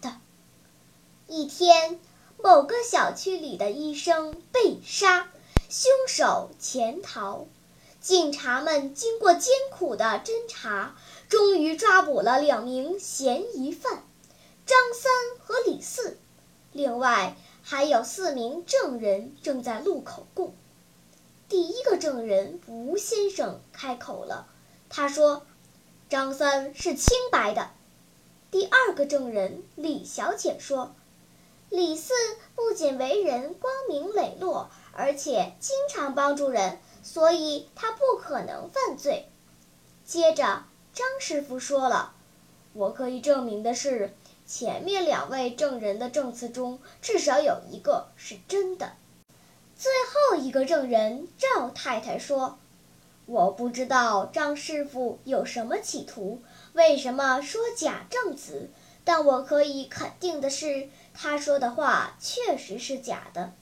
的？一天，某个小区里的医生被杀。凶手潜逃，警察们经过艰苦的侦查，终于抓捕了两名嫌疑犯张三和李四。另外还有四名证人正在录口供。第一个证人吴先生开口了，他说：“张三是清白的。”第二个证人李小姐说：“李四不仅为人光明磊落。”而且经常帮助人，所以他不可能犯罪。接着，张师傅说了：“我可以证明的是，前面两位证人的证词中至少有一个是真的。”最后一个证人赵太太说：“我不知道张师傅有什么企图，为什么说假证词？但我可以肯定的是，他说的话确实是假的。”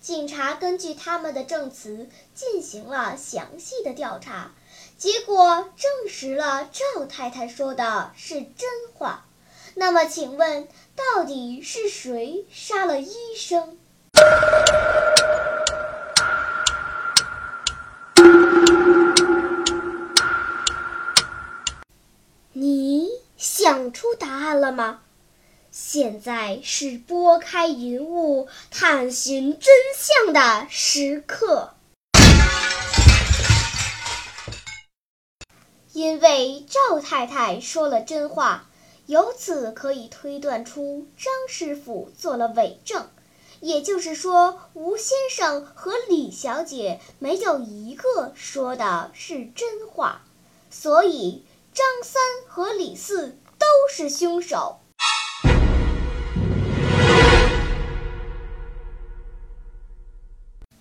警察根据他们的证词进行了详细的调查，结果证实了赵太太说的是真话。那么，请问到底是谁杀了医生？想出答案了吗？现在是拨开云雾探寻真相的时刻，因为赵太太说了真话，由此可以推断出张师傅做了伪证，也就是说，吴先生和李小姐没有一个说的是真话，所以张三和李四都是凶手。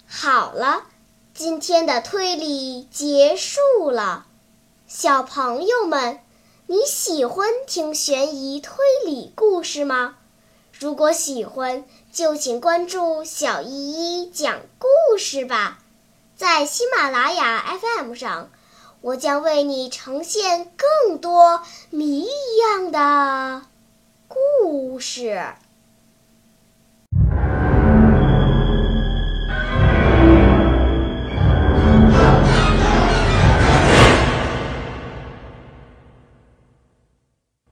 好了，今天的推理结束了。小朋友们，你喜欢听悬疑推理故事吗？如果喜欢，就请关注小依依讲故事吧。在喜马拉雅 FM 上，我将为你呈现更多谜一样的故事。